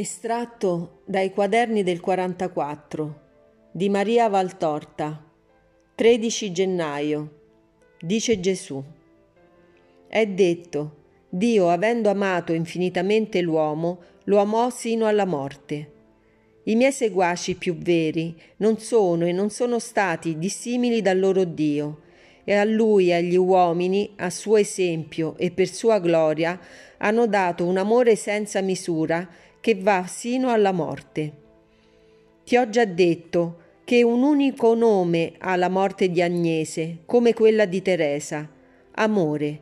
Estratto dai quaderni del 44 di Maria Valtorta 13 gennaio Dice Gesù È detto Dio avendo amato infinitamente l'uomo lo amò sino alla morte. I miei seguaci più veri non sono e non sono stati dissimili dal loro Dio e a lui e agli uomini, a suo esempio e per sua gloria, hanno dato un amore senza misura che va sino alla morte. Ti ho già detto che un unico nome ha la morte di Agnese, come quella di Teresa, amore.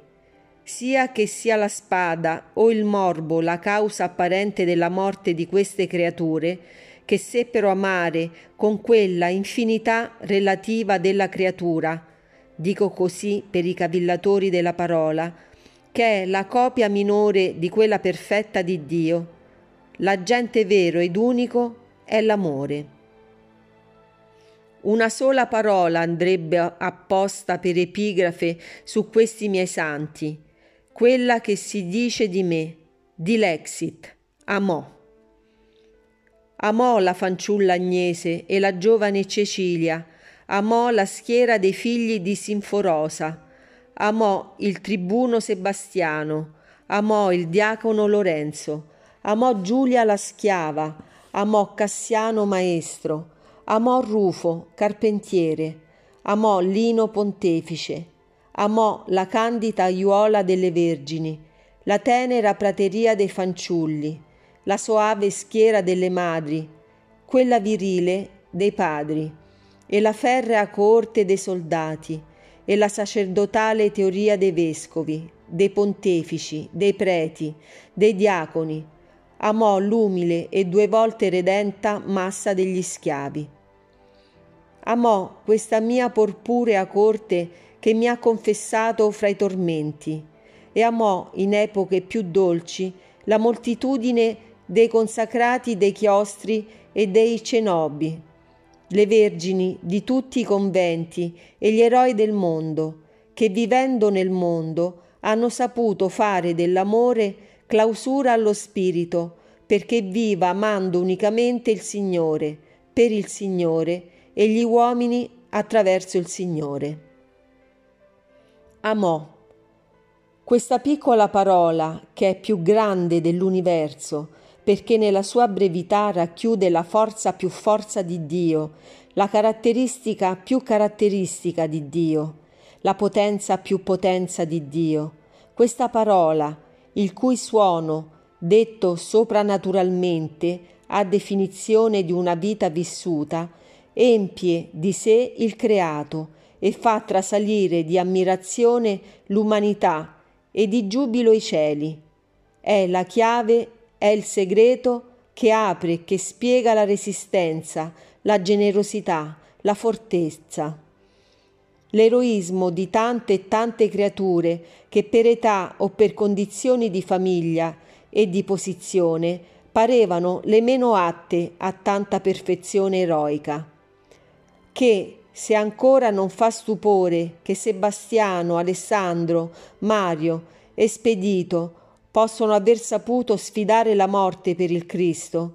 Sia che sia la spada o il morbo la causa apparente della morte di queste creature, che seppero amare con quella infinità relativa della creatura, dico così per i cavillatori della parola, che è la copia minore di quella perfetta di Dio, L'agente vero ed unico è l'amore. Una sola parola andrebbe apposta per epigrafe su questi miei santi, quella che si dice di me, di Lexit, amò. Amò la fanciulla Agnese e la giovane Cecilia, amò la schiera dei figli di Sinforosa, amò il tribuno Sebastiano, amò il diacono Lorenzo, amò Giulia la schiava, amò Cassiano maestro, amò Rufo carpentiere, amò Lino pontefice, amò la candida aiuola delle vergini, la tenera prateria dei fanciulli, la soave schiera delle madri, quella virile dei padri, e la ferrea coorte dei soldati, e la sacerdotale teoria dei vescovi, dei pontefici, dei preti, dei diaconi, amò l'umile e due volte redenta massa degli schiavi. Amò questa mia porpurea corte che mi ha confessato fra i tormenti, e amò in epoche più dolci la moltitudine dei consacrati dei chiostri e dei cenobi, le vergini di tutti i conventi e gli eroi del mondo, che vivendo nel mondo hanno saputo fare dell'amore clausura allo spirito, perché viva amando unicamente il Signore, per il Signore e gli uomini attraverso il Signore. Amò. Questa piccola parola, che è più grande dell'universo, perché nella sua brevità racchiude la forza più forza di Dio, la caratteristica più caratteristica di Dio, la potenza più potenza di Dio. Questa parola, il cui suono, detto soprannaturalmente a definizione di una vita vissuta, empie di sé il creato e fa trasalire di ammirazione l'umanità e di giubilo i cieli. È la chiave, è il segreto che apre e che spiega la resistenza, la generosità, la fortezza l'eroismo di tante e tante creature che per età o per condizioni di famiglia e di posizione parevano le meno atte a tanta perfezione eroica. Che, se ancora non fa stupore che Sebastiano, Alessandro, Mario e Spedito possono aver saputo sfidare la morte per il Cristo,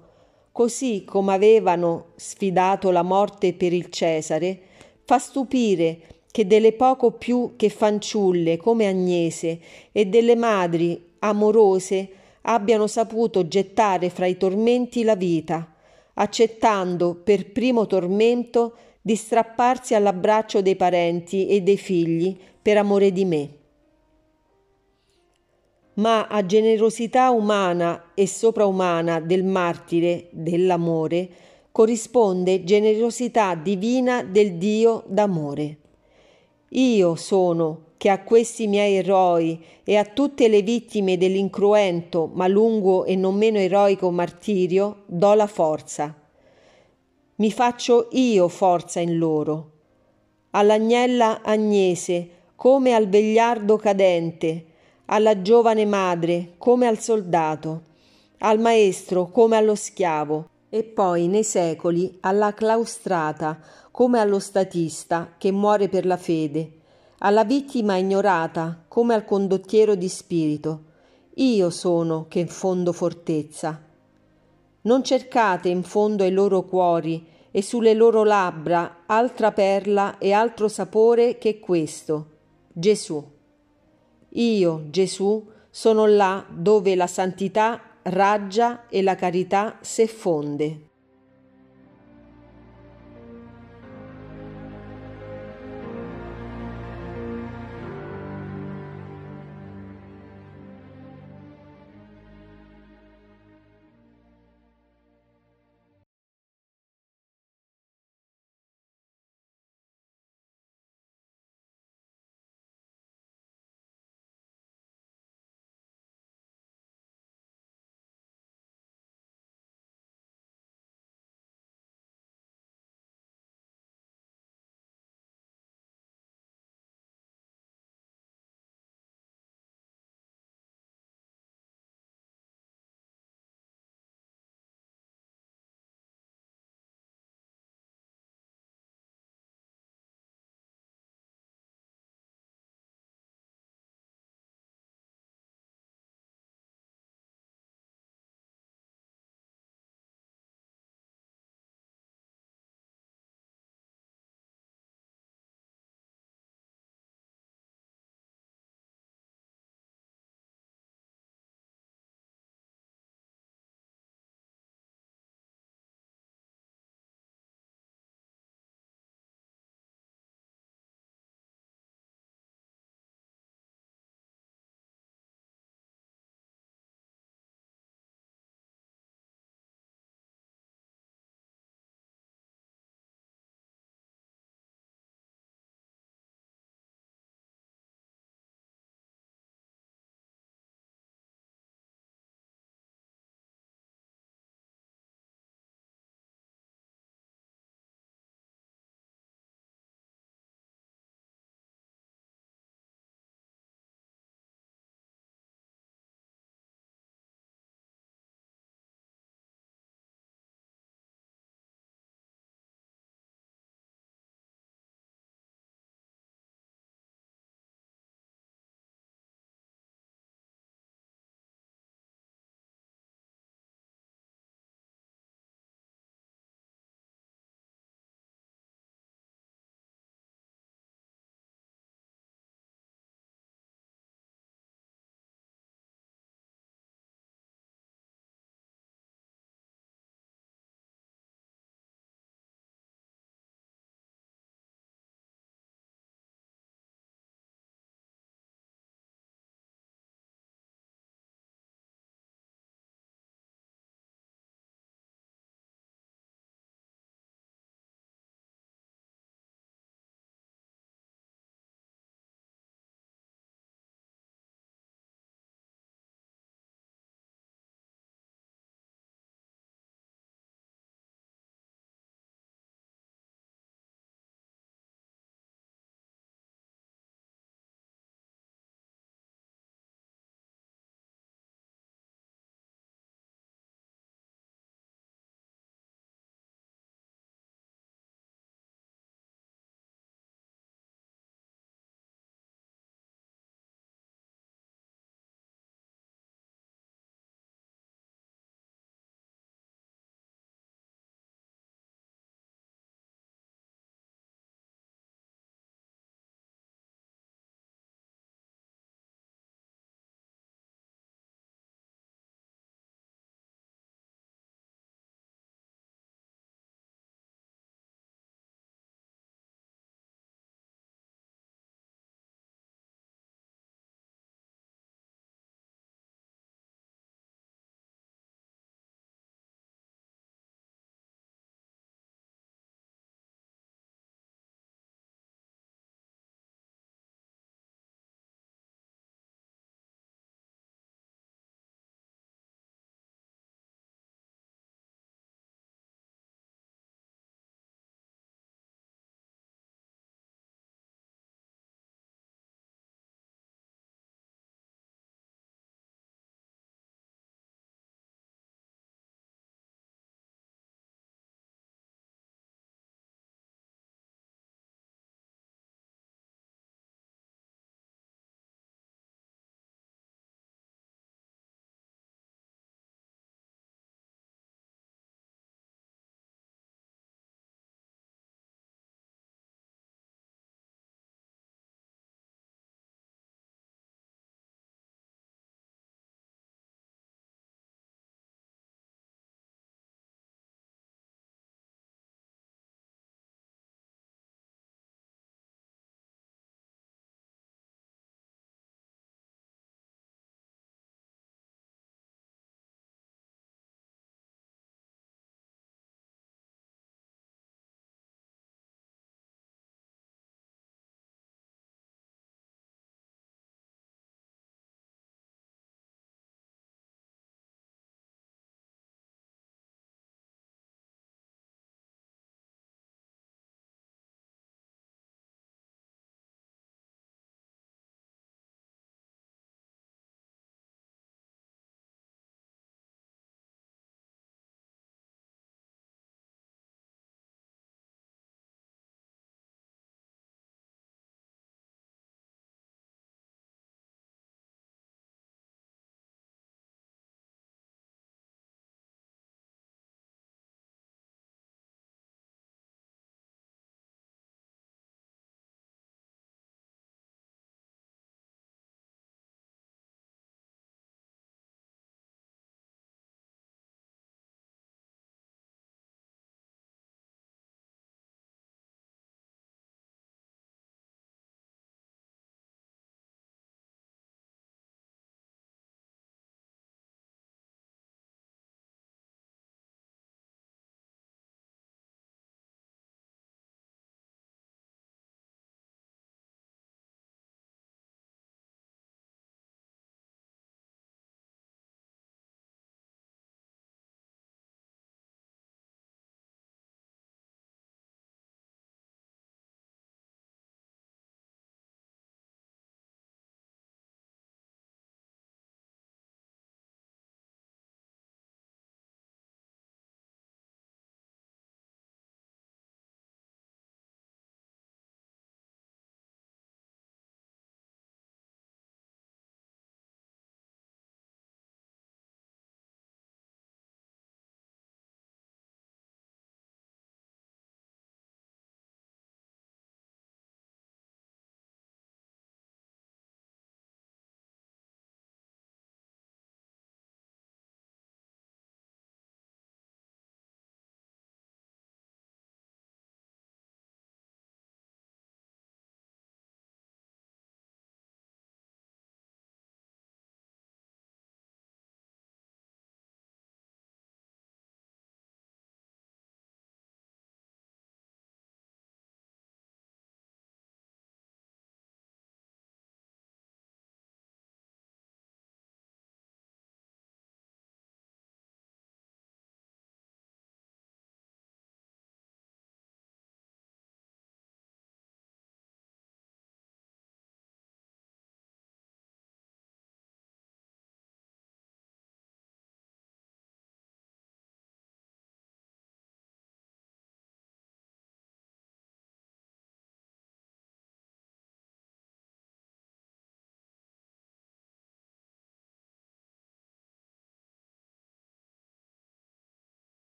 così come avevano sfidato la morte per il Cesare, fa stupire che delle poco più che fanciulle come Agnese e delle madri amorose abbiano saputo gettare fra i tormenti la vita, accettando per primo tormento di strapparsi all'abbraccio dei parenti e dei figli per amore di me. Ma a generosità umana e sopraumana del martire, dell'amore, corrisponde generosità divina del Dio d'amore. Io sono che a questi miei eroi e a tutte le vittime dell'incruento ma lungo e non meno eroico martirio do la forza. Mi faccio io forza in loro. All'agnella Agnese come al vegliardo cadente, alla giovane madre come al soldato, al maestro come allo schiavo, e poi nei secoli alla claustrata come allo statista che muore per la fede, alla vittima ignorata come al condottiero di spirito. Io sono che fondo fortezza. Non cercate in fondo ai loro cuori e sulle loro labbra altra perla e altro sapore che questo, Gesù. Io, Gesù, sono là dove la santità raggia e la carità s'effonde.